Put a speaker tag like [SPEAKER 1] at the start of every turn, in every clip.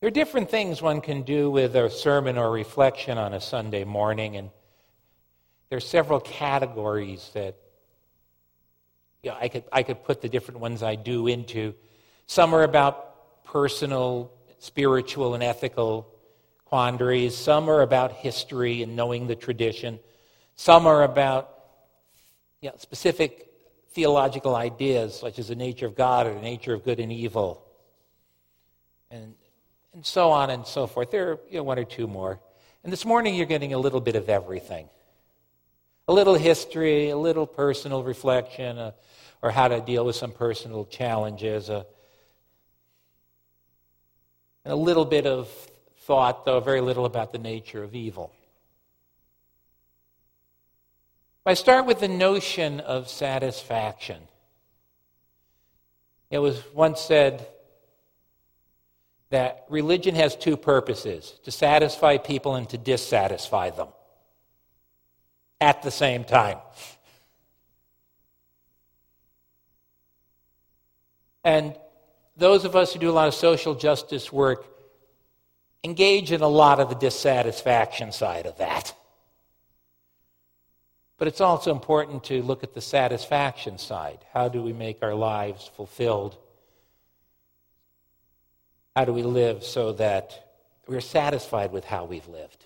[SPEAKER 1] There are different things one can do with a sermon or reflection on a Sunday morning, and there are several categories that you know, I, could, I could put the different ones I do into. Some are about personal, spiritual, and ethical quandaries. Some are about history and knowing the tradition. Some are about you know, specific theological ideas, such as the nature of God or the nature of good and evil. And and so on and so forth. There are you know, one or two more. And this morning you're getting a little bit of everything a little history, a little personal reflection, uh, or how to deal with some personal challenges, uh, and a little bit of thought, though very little about the nature of evil. I start with the notion of satisfaction. It was once said that religion has two purposes to satisfy people and to dissatisfy them at the same time. And those of us who do a lot of social justice work engage in a lot of the dissatisfaction side of that. But it's also important to look at the satisfaction side. How do we make our lives fulfilled? How do we live so that we're satisfied with how we've lived?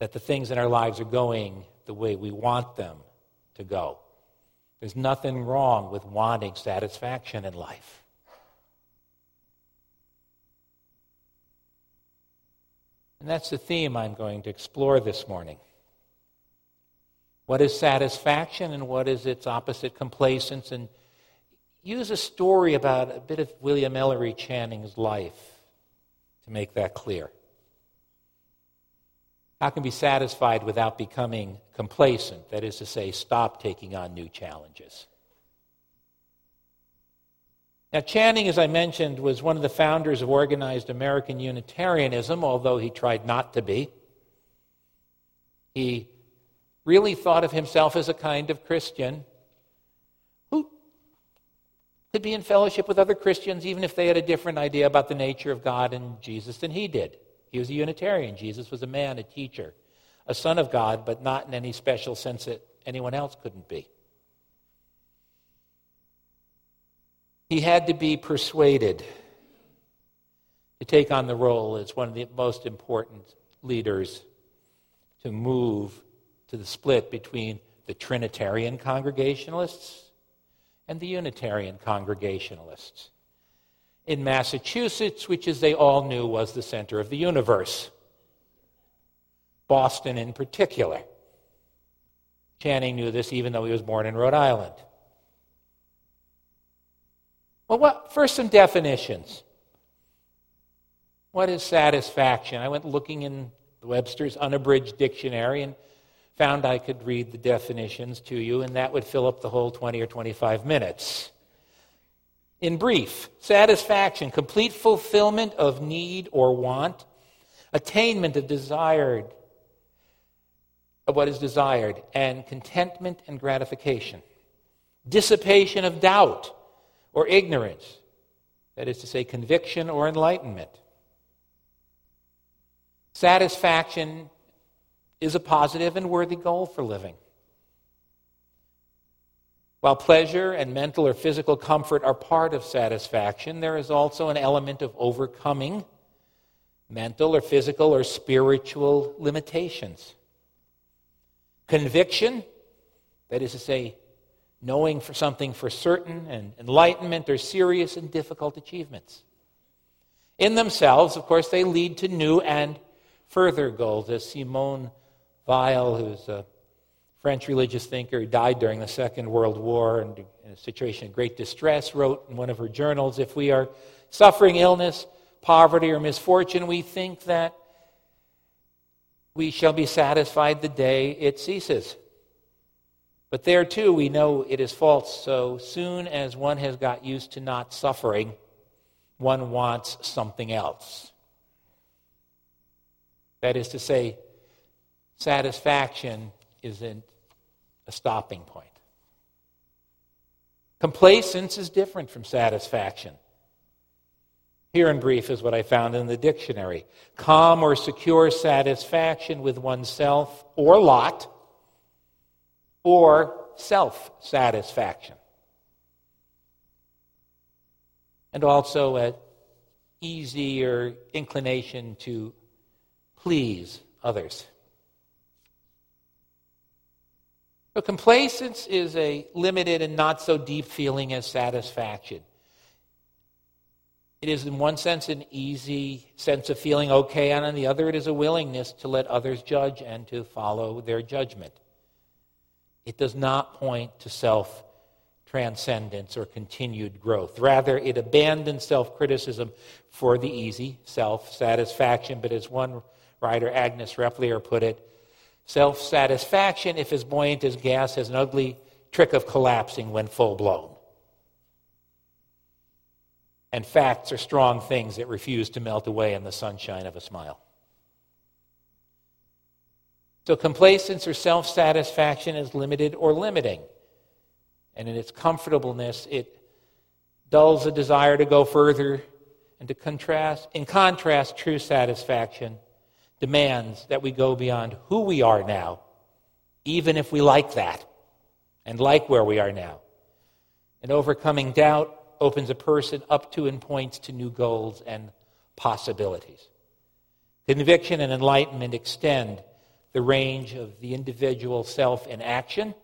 [SPEAKER 1] That the things in our lives are going the way we want them to go. There's nothing wrong with wanting satisfaction in life. And that's the theme I'm going to explore this morning. What is satisfaction and what is its opposite, complacence? And use a story about a bit of William Ellery Channing's life to make that clear. How can be satisfied without becoming complacent? That is to say, stop taking on new challenges. Now, Channing, as I mentioned, was one of the founders of organized American Unitarianism, although he tried not to be. He really thought of himself as a kind of Christian be in fellowship with other Christians even if they had a different idea about the nature of God and Jesus than he did. He was a Unitarian. Jesus was a man, a teacher, a son of God, but not in any special sense that anyone else couldn't be. He had to be persuaded to take on the role as one of the most important leaders to move to the split between the Trinitarian Congregationalists and the Unitarian Congregationalists. In Massachusetts, which, as they all knew, was the center of the universe, Boston in particular. Channing knew this even though he was born in Rhode Island. Well, what, first, some definitions. What is satisfaction? I went looking in Webster's unabridged dictionary and found I could read the definitions to you, and that would fill up the whole 20 or 25 minutes. In brief, satisfaction, complete fulfillment of need or want, attainment of desired, of what is desired, and contentment and gratification. Dissipation of doubt or ignorance, that is to say, conviction or enlightenment. Satisfaction is a positive and worthy goal for living. While pleasure and mental or physical comfort are part of satisfaction, there is also an element of overcoming mental or physical or spiritual limitations. Conviction, that is to say, knowing for something for certain, and enlightenment are serious and difficult achievements. In themselves, of course, they lead to new and further goals, as Simone Weil, who's a French religious thinker who died during the Second World War and in a situation of great distress, wrote in one of her journals If we are suffering illness, poverty, or misfortune, we think that we shall be satisfied the day it ceases. But there too, we know it is false. So soon as one has got used to not suffering, one wants something else. That is to say, satisfaction isn't a stopping point. Complacence is different from satisfaction. Here in brief is what I found in the dictionary calm or secure satisfaction with oneself or lot, or self satisfaction. And also an easier inclination to please others. So, complacence is a limited and not so deep feeling as satisfaction. It is, in one sense, an easy sense of feeling okay, and on the other, it is a willingness to let others judge and to follow their judgment. It does not point to self transcendence or continued growth. Rather, it abandons self criticism for the easy self satisfaction. But as one writer, Agnes Repplier, put it, self satisfaction, if as buoyant as gas, has an ugly trick of collapsing when full blown. And facts are strong things that refuse to melt away in the sunshine of a smile. So, complacence or self satisfaction is limited or limiting. And in its comfortableness, it dulls a desire to go further and to contrast. In contrast, true satisfaction demands that we go beyond who we are now, even if we like that and like where we are now. And overcoming doubt opens a person up to and points to new goals and possibilities. Conviction and enlightenment extend the range of the individual self in action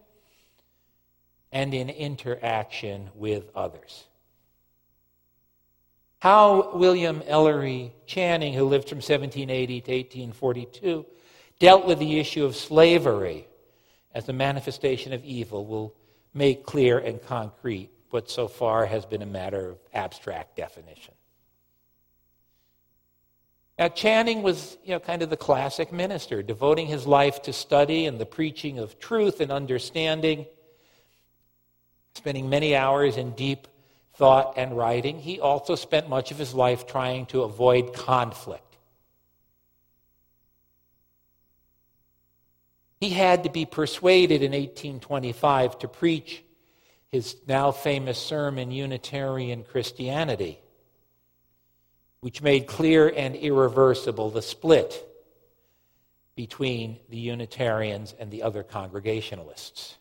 [SPEAKER 1] and in interaction with others. How William Ellery Channing, who lived from 1780 to 1842, dealt with the issue of slavery as a manifestation of evil will make clear and concrete what so far has been a matter of abstract definition. Now, Channing was, you know, kind of the classic minister, devoting his life to study and the preaching of truth and understanding, spending many hours in deep thought and writing. He also spent much of his life trying to avoid conflict. He had to be persuaded in 1825 to preach his now famous sermon, Unitarian Christianity, which made clear and irreversible the split between the Unitarians and the other Congregationalists.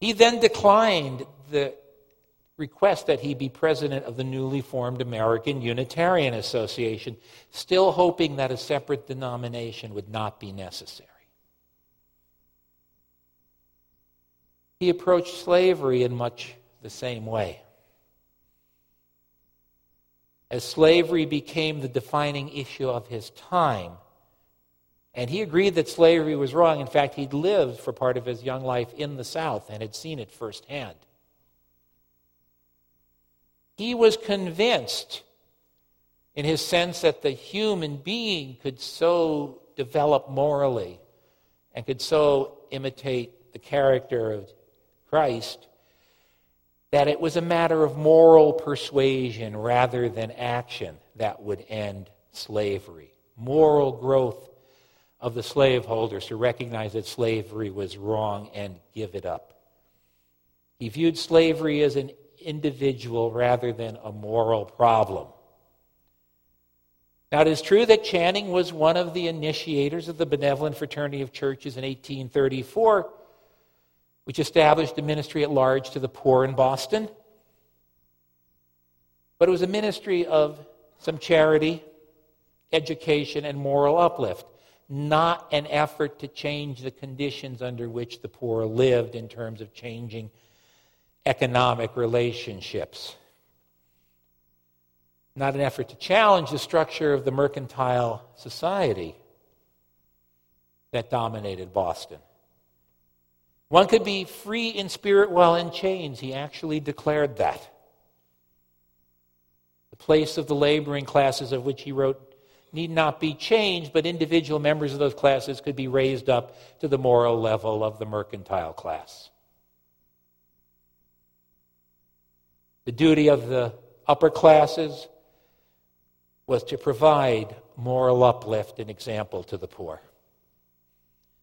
[SPEAKER 1] He then declined the request that he be president of the newly formed American Unitarian Association, still hoping that a separate denomination would not be necessary. He approached slavery in much the same way. As slavery became the defining issue of his time, and he agreed that slavery was wrong. In fact, he'd lived for part of his young life in the South and had seen it firsthand. He was convinced, in his sense, that the human being could so develop morally and could so imitate the character of Christ, that it was a matter of moral persuasion rather than action that would end slavery. Moral growth of the slaveholders to recognize that slavery was wrong and give it up. He viewed slavery as an individual rather than a moral problem. Now, it is true that Channing was one of the initiators of the Benevolent Fraternity of Churches in 1834, which established a ministry at large to the poor in Boston. But it was a ministry of some charity, education, and moral uplift, not an effort to change the conditions under which the poor lived in terms of changing economic relationships. Not an effort to challenge the structure of the mercantile society that dominated Boston. One could be free in spirit while in chains. He actually declared that. The place of the laboring classes of which he wrote need not be changed, but individual members of those classes could be raised up to the moral level of the mercantile class. The duty of the upper classes was to provide moral uplift and example to the poor.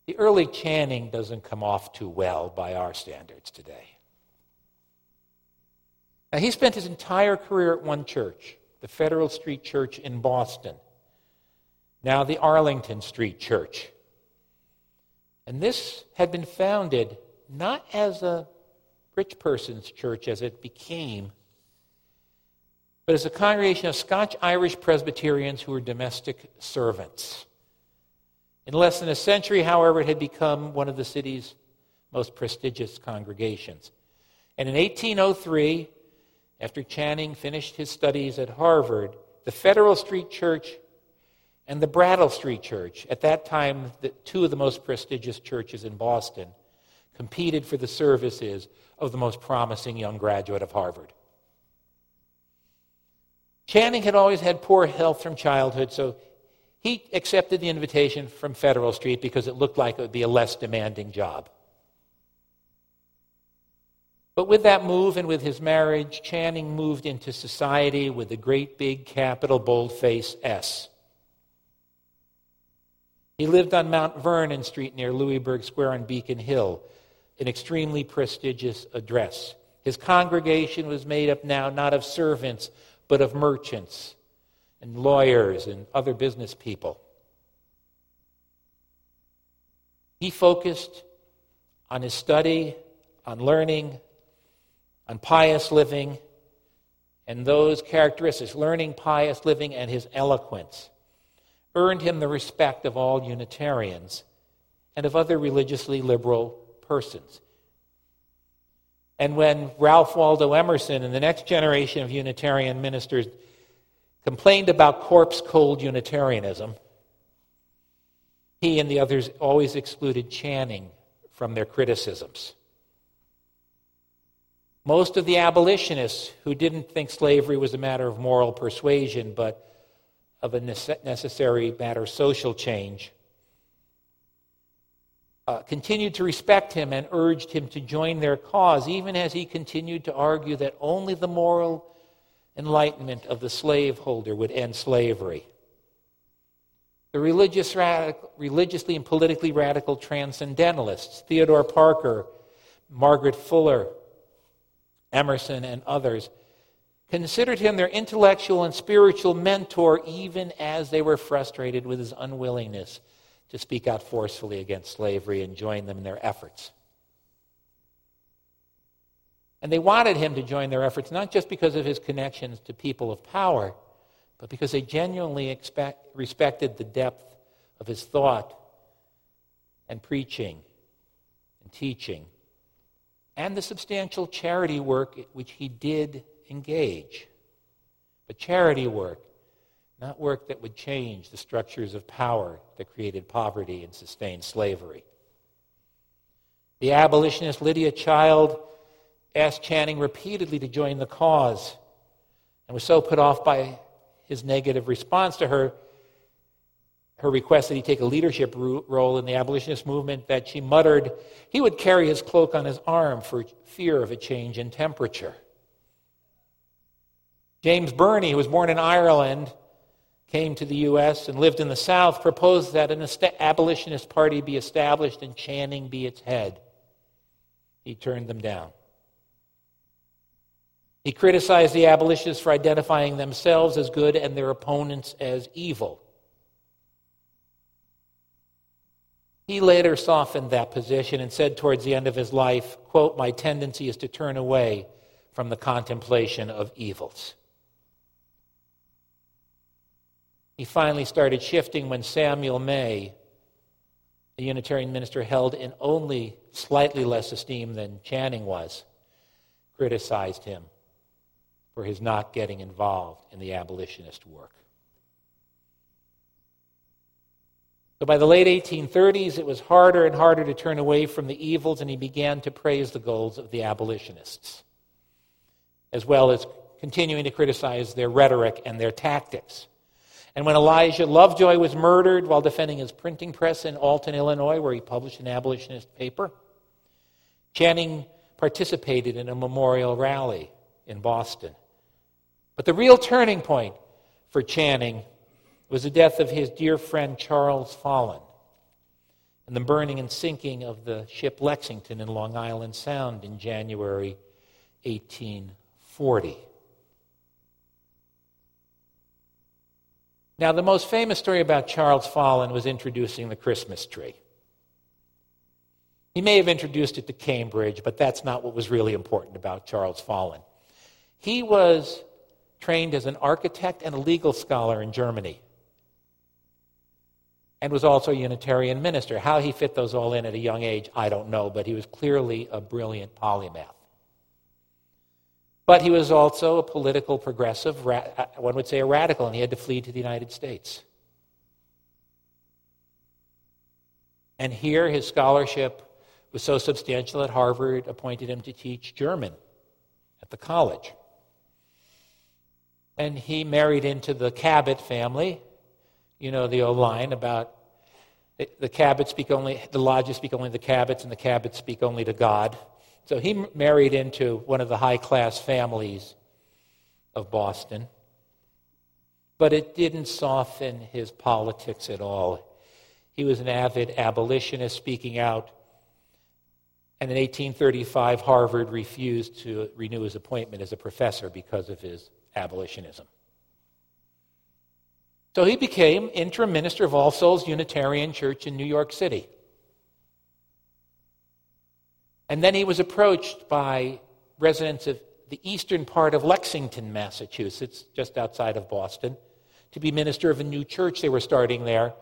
[SPEAKER 1] The early Channing doesn't come off too well by our standards today. Now, he spent his entire career at one church, the Federal Street Church in Boston, now the Arlington Street Church. And this had been founded not as a rich person's church as it became, but as a congregation of Scotch Irish Presbyterians who were domestic servants. In less than a century, however, it had become one of the city's most prestigious congregations. And in 1803, after Channing finished his studies at Harvard, the Federal Street Church and the Brattle Street Church, at that time the, two of the most prestigious churches in Boston, competed for the services of the most promising young graduate of Harvard. Channing had always had poor health from childhood, so he accepted the invitation from Federal Street because it looked like it would be a less demanding job. But with that move and with his marriage, Channing moved into society with a great big capital boldface S. He lived on Mount Vernon Street near Louisburg Square on Beacon Hill, an extremely prestigious address. His congregation was made up now not of servants, but of merchants and lawyers and other business people. He focused on his study, on learning, on pious living, and those characteristics, learning, pious living, and his eloquence, earned him the respect of all Unitarians and of other religiously liberal persons. And when Ralph Waldo Emerson and the next generation of Unitarian ministers complained about corpse cold Unitarianism, he and the others always excluded Channing from their criticisms. Most of the abolitionists who didn't think slavery was a matter of moral persuasion, but of a necessary matter of social change, uh, continued to respect him and urged him to join their cause, even as he continued to argue that only the moral enlightenment of the slaveholder would end slavery. The religious radical, religiously and politically radical transcendentalists, Theodore Parker, Margaret Fuller, Emerson, and others, considered him their intellectual and spiritual mentor even as they were frustrated with his unwillingness to speak out forcefully against slavery and join them in their efforts. And they wanted him to join their efforts not just because of his connections to people of power, but because they genuinely expect, respected the depth of his thought and preaching and teaching and the substantial charity work which he did engage. But charity work, not work that would change the structures of power that created poverty and sustained slavery. The abolitionist Lydia Child asked Channing repeatedly to join the cause and was so put off by his negative response to her her request that he take a leadership role in the abolitionist movement that she muttered he would carry his cloak on his arm for fear of a change in temperature. James Birney, who was born in Ireland, came to the U.S. and lived in the South, proposed that an abolitionist party be established and Channing be its head. He turned them down. He criticized the abolitionists for identifying themselves as good and their opponents as evil. He later softened that position and said towards the end of his life, quote, My tendency is to turn away from the contemplation of evils. He finally started shifting when Samuel May, a Unitarian minister held in only slightly less esteem than Channing was, criticized him for his not getting involved in the abolitionist work. So by the late 1830s, it was harder and harder to turn away from the evils, and he began to praise the goals of the abolitionists, as well as continuing to criticize their rhetoric and their tactics. And when Elijah Lovejoy was murdered while defending his printing press in Alton, Illinois, where he published an abolitionist paper, Channing participated in a memorial rally in Boston. But the real turning point for Channing was the death of his dear friend Charles Follen and the burning and sinking of the ship Lexington in Long Island Sound in January 1840. Now, the most famous story about Charles Follen was introducing the Christmas tree. He may have introduced it to Cambridge, but that's not what was really important about Charles Follen. He was trained as an architect and a legal scholar in Germany and was also a Unitarian minister. How he fit those all in at a young age, I don't know, but he was clearly a brilliant polymath. But he was also a political progressive, uh, one would say a radical, and he had to flee to the United States. And here his scholarship was so substantial that Harvard appointed him to teach German at the college. And he married into the Cabot family. You know the old line about the, the Cabots speak only, the lodges speak only the Cabots, and the Cabots speak only to God. So he married into one of the high class families of Boston. But it didn't soften his politics at all. He was an avid abolitionist speaking out. And in 1835, Harvard refused to renew his appointment as a professor because of his abolitionism. So he became interim minister of All Souls Unitarian Church in New York City. And then he was approached by residents of the eastern part of Lexington, Massachusetts, just outside of Boston, to be minister of a new church they were starting there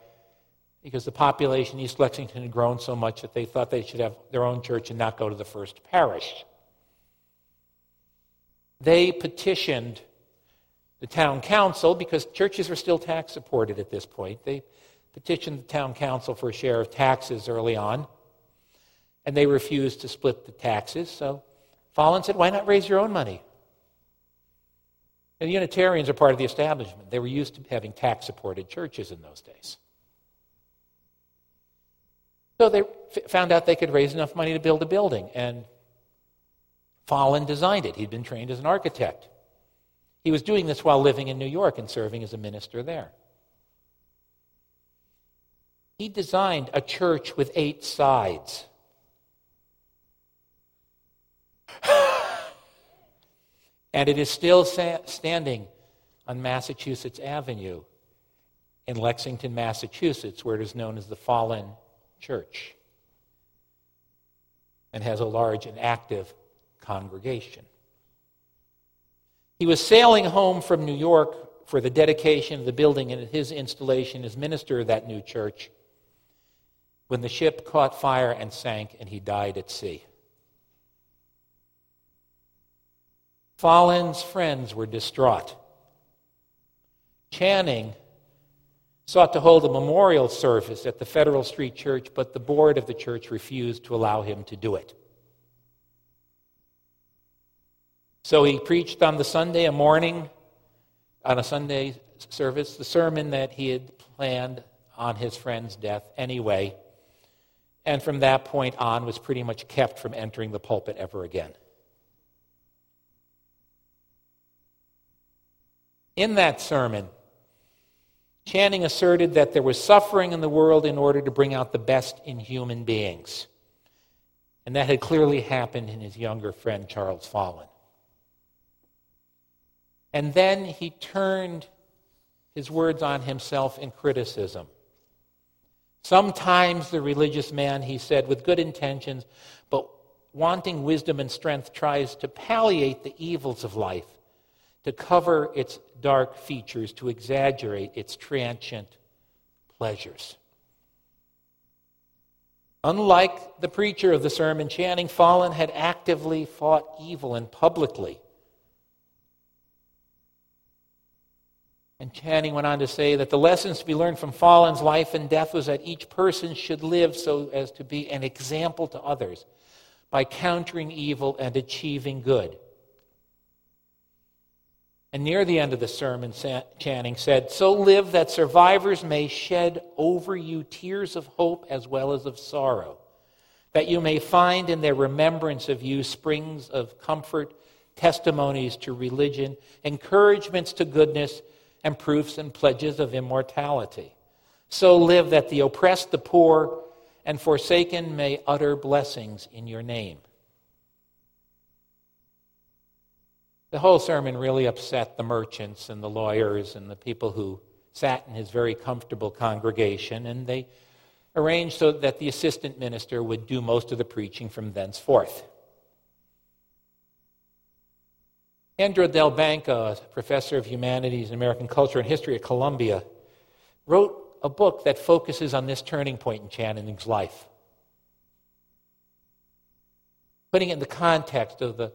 [SPEAKER 1] because the population in East Lexington had grown so much that they thought they should have their own church and not go to the first parish. They petitioned the town council because churches were still tax supported at this point. They petitioned the town council for a share of taxes early on and they refused to split the taxes. So Follen said, Why not raise your own money? And the Unitarians are part of the establishment. They were used to having tax supported churches in those days. So they f- found out they could raise enough money to build a building, and Follen designed it. He'd been trained as an architect. He was doing this while living in New York and serving as a minister there. He designed a church with eight sides. and it is still standing on Massachusetts Avenue in Lexington, Massachusetts, where it is known as the Follen Church and has a large and active congregation. He was sailing home from New York for the dedication of the building and his installation as minister of that new church when the ship caught fire and sank and he died at sea. Follen's friends were distraught. Channing sought to hold a memorial service at the Federal Street Church, but the board of the church refused to allow him to do it. So he preached on the Sunday morning, on a Sunday service, the sermon that he had planned on his friend's death anyway, and from that point on was pretty much kept from entering the pulpit ever again. In that sermon, Channing asserted that there was suffering in the world in order to bring out the best in human beings. And that had clearly happened in his younger friend, Charles Follen. And then he turned his words on himself in criticism. Sometimes the religious man, he said, with good intentions, but wanting wisdom and strength, tries to palliate the evils of life to cover its dark features, to exaggerate its transient pleasures. Unlike the preacher of the sermon, Channing Follen had actively fought evil and publicly. And Channing went on to say that the lessons to be learned from Follen's life and death was that each person should live so as to be an example to others by countering evil and achieving good. And near the end of the sermon, Channing said, So live that survivors may shed over you tears of hope as well as of sorrow, that you may find in their remembrance of you springs of comfort, testimonies to religion, encouragements to goodness, and proofs and pledges of immortality. So live that the oppressed, the poor, and forsaken may utter blessings in your name. The whole sermon really upset the merchants and the lawyers and the people who sat in his very comfortable congregation, and they arranged so that the assistant minister would do most of the preaching from thenceforth. Andrew Delbanco, a professor of humanities and American culture and history at Columbia, wrote a book that focuses on this turning point in Channing's life. Putting it in the context of the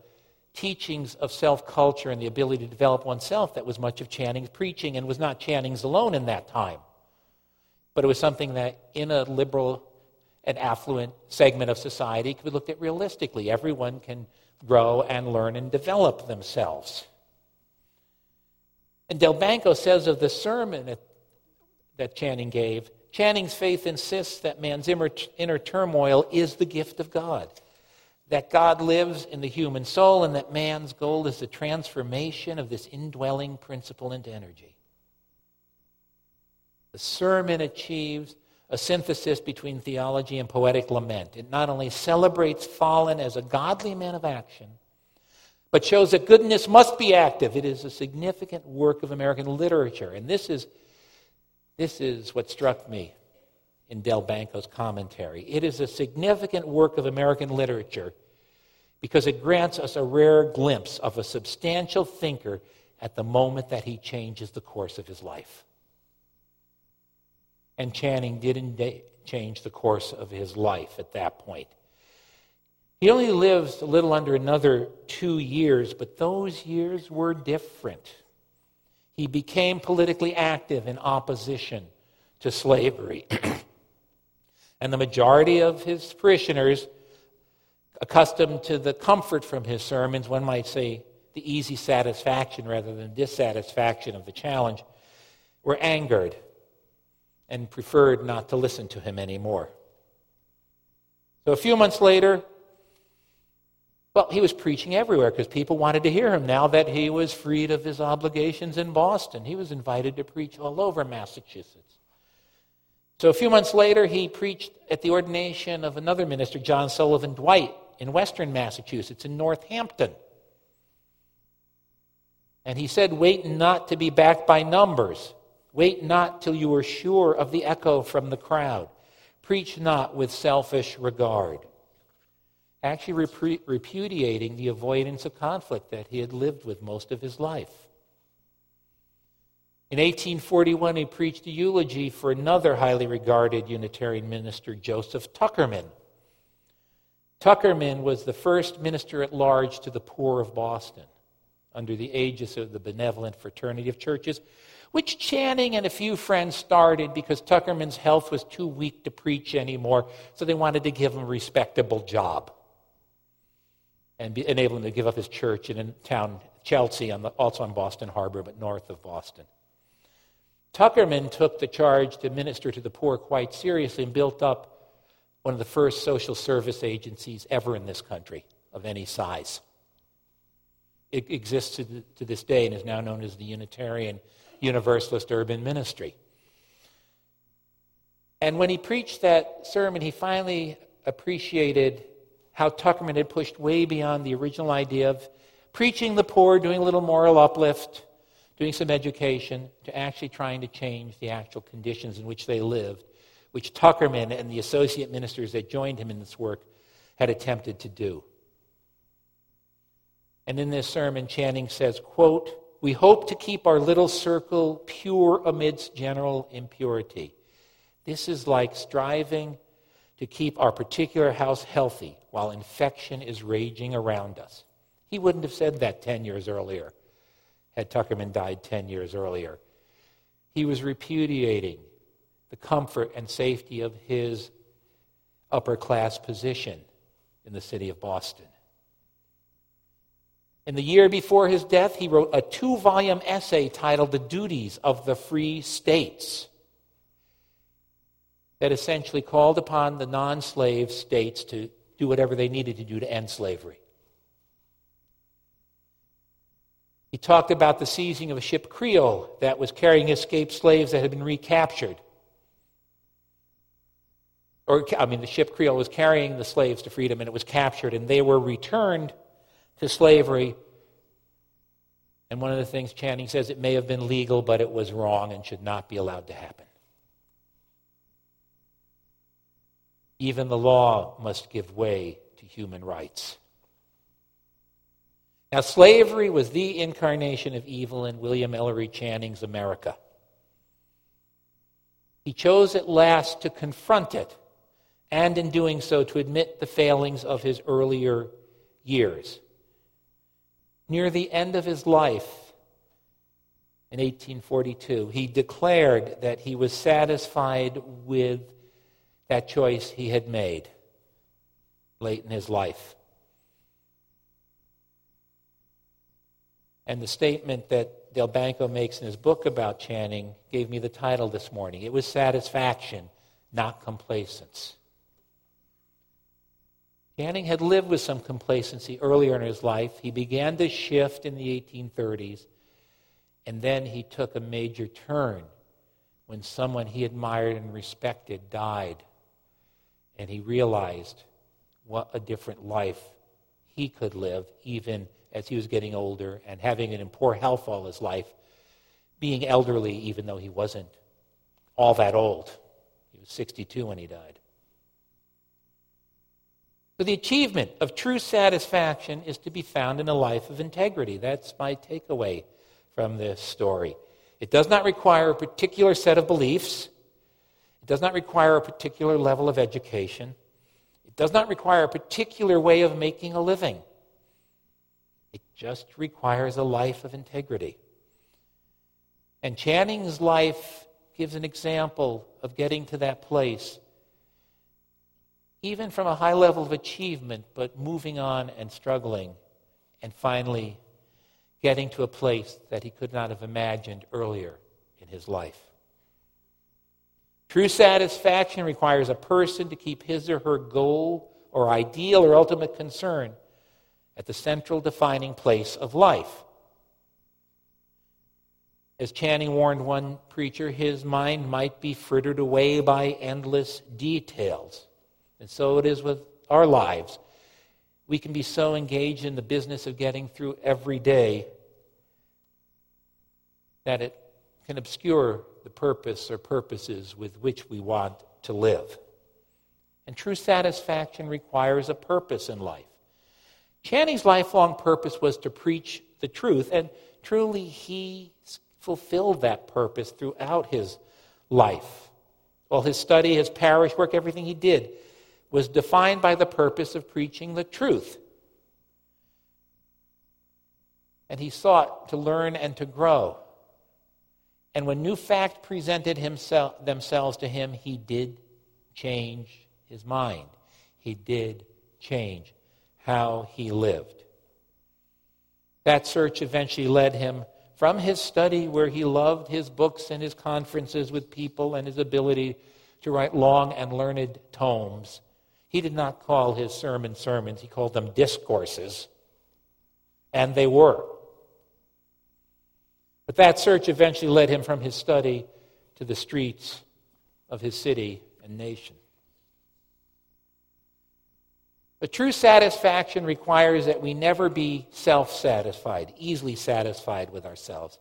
[SPEAKER 1] teachings of self culture and the ability to develop oneself that was much of Channing's preaching and was not Channing's alone in that time. But it was something that, in a liberal and affluent segment of society, could be looked at realistically. Everyone can grow and learn and develop themselves. And Delbanco says of the sermon that, Channing gave Channing's faith insists that man's inner turmoil is the gift of God that God lives in the human soul and that man's goal is the transformation of this indwelling principle into energy. The sermon achieves a synthesis between theology and poetic lament. It not only celebrates Follen as a godly man of action, but shows that goodness must be active. It is a significant work of American literature. And this is, this is what struck me in Delbanco's commentary. It is a significant work of American literature because it grants us a rare glimpse of a substantial thinker at the moment that he changes the course of his life. And Channing did indeed change the course of his life at that point. He only lives a little under another two years, but those years were different. He became politically active in opposition to slavery. and the majority of his parishioners, accustomed to the comfort from his sermons, one might say the easy satisfaction rather than dissatisfaction of the challenge, were angered and preferred not to listen to him anymore. So a few months later, well, he was preaching everywhere because people wanted to hear him now that he was freed of his obligations in Boston. He was invited to preach all over Massachusetts. So a few months later, he preached at the ordination of another minister, John Sullivan Dwight, in western Massachusetts, in Northampton. And he said, Wait not to be backed by numbers. Wait not till you are sure of the echo from the crowd. Preach not with selfish regard. Actually, repudiating the avoidance of conflict that he had lived with most of his life. In 1841, he preached a eulogy for another highly regarded Unitarian minister, Joseph Tuckerman. Tuckerman was the first minister at large to the poor of Boston under the aegis of the Benevolent Fraternity of Churches, which Channing and a few friends started because Tuckerman's health was too weak to preach anymore, so they wanted to give him a respectable job and enable him to give up his church in a town, Chelsea, on the, also on Boston Harbor, but north of Boston. Tuckerman took the charge to minister to the poor quite seriously and built up one of the first social service agencies ever in this country of any size. It exists to, this day and is now known as the Unitarian Universalist Urban Ministry. And when he preached that sermon, he finally appreciated how Tuckerman had pushed way beyond the original idea of preaching the poor, doing a little moral uplift, doing some education, to actually trying to change the actual conditions in which they lived, which Tuckerman and the associate ministers that joined him in this work had attempted to do. And in this sermon, Channing says, quote, We hope to keep our little circle pure amidst general impurity. This is like striving to keep our particular house healthy while infection is raging around us. He wouldn't have said that 10 years earlier Tuckerman died 10 years earlier. He was repudiating the comfort and safety of his upper class position in the city of Boston. In the year before his death, he wrote a two volume essay titled The Duties of the Free States that essentially called upon the non slave states to do whatever they needed to do to end slavery. He talked about the seizing of a ship Creole that was carrying escaped slaves that had been recaptured. Or, I mean, the ship Creole was carrying the slaves to freedom and it was captured, and they were returned to slavery And one of the things Channing says it may have been legal, but it was wrong and should not be allowed to happen. Even the law must give way to human rights. Now, slavery was the incarnation of evil in William Ellery Channing's America. He chose at last to confront it, and in doing so, to admit the failings of his earlier years. Near the end of his life, in 1842, he declared that he was satisfied with that choice he had made late in his life. And the statement that Delbanco makes in his book about Channing gave me the title this morning. It was satisfaction, not complacence. Channing had lived with some complacency earlier in his life. He began to shift in the 1830s, and then he took a major turn when someone he admired and respected died. And he realized what a different life he could live, even as he was getting older and having it in poor health all his life, being elderly, even though he wasn't all that old. He was 62 when he died. So the achievement of true satisfaction is to be found in a life of integrity. That's my takeaway from this story. It does not require a particular set of beliefs. It does not require a particular level of education. It does not require a particular way of making a living. Just requires a life of integrity. And Channing's life gives an example of getting to that place even from a high level of achievement, but moving on and struggling, and finally getting to a place that he could not have imagined earlier in his life. True satisfaction requires a person to keep his or her goal or ideal or ultimate concern at the central defining place of life. As Channing warned one preacher, his mind might be frittered away by endless details. And so it is with our lives. We can be so engaged in the business of getting through every day that it can obscure the purpose or purposes with which we want to live. And true satisfaction requires a purpose in life. Channing's lifelong purpose was to preach the truth, and truly he fulfilled that purpose throughout his life. All his study, his parish work, everything he did was defined by the purpose of preaching the truth. And he sought to learn and to grow. And when new facts presented himself, themselves to him, he did change his mind. He did change how he lived. That search eventually led him from his study, where he loved his books and his conferences with people and his ability to write long and learned tomes, he did not call his sermons sermons, he called them discourses. And they were. But that search eventually led him from his study to the streets of his city and nation. But true satisfaction requires that we never be self satisfied, easily satisfied with ourselves.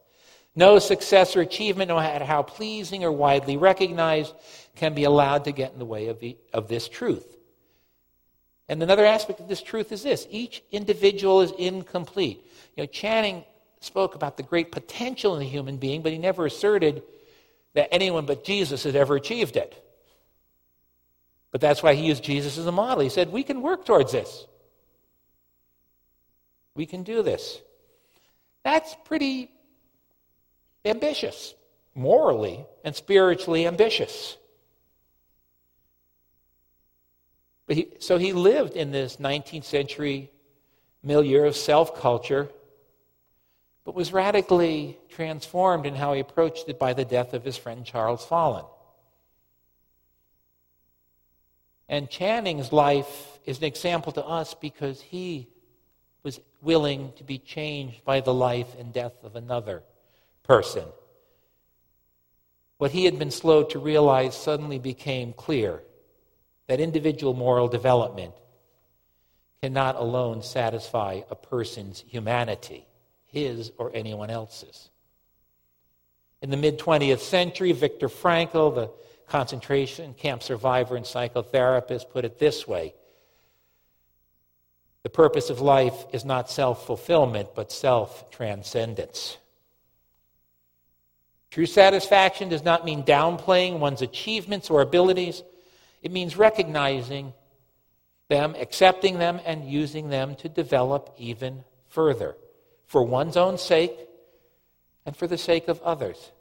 [SPEAKER 1] No success or achievement, no matter how pleasing or widely recognized, can be allowed to get in the way of, the, of this truth. And another aspect of this truth is this each individual is incomplete. You know, Channing spoke about the great potential in the human being, but he never asserted that anyone but Jesus had ever achieved it. But that's why he used Jesus as a model. He said, We can work towards this. We can do this. That's pretty ambitious, morally and spiritually ambitious. But he, so he lived in this 19th century milieu of self culture, but was radically transformed in how he approached it by the death of his friend Charles Follen. And Channing's life is an example to us because he was willing to be changed by the life and death of another person. What he had been slow to realize suddenly became clear that individual moral development cannot alone satisfy a person's humanity. his or anyone else's. In the mid 20th century, Viktor Frankl, the concentration camp survivor and psychotherapist, put it this way The purpose of life is not self fulfillment, but self transcendence. True satisfaction does not mean downplaying one's achievements or abilities. It means recognizing them, accepting them, and using them to develop even further for one's own sake and for the sake of others.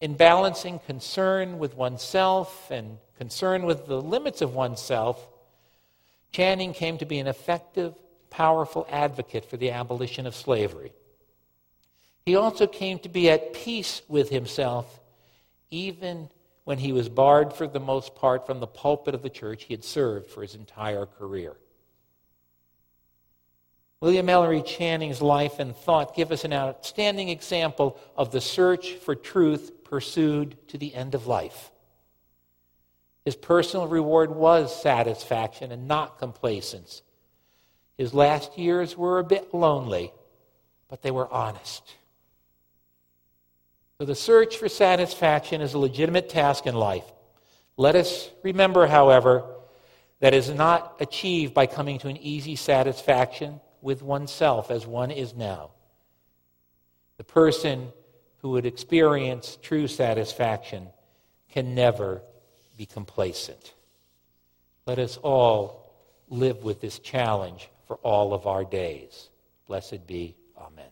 [SPEAKER 1] In balancing concern with oneself and concern with the limits of oneself, Channing came to be an effective, powerful advocate for the abolition of slavery. He also came to be at peace with himself, even when he was barred for the most part from the pulpit of the church he had served for his entire career. William Ellery Channing's life and thought give us an outstanding example of the search for truth pursued to the end of life. His personal reward was satisfaction and not complacence. His last years were a bit lonely, but they were honest. So the search for satisfaction is a legitimate task in life. Let us remember, however, that is not achieved by coming to an easy satisfaction with oneself as one is now. The person who would experience true satisfaction can never be complacent. Let us all live with this challenge for all of our days. Blessed be. Amen.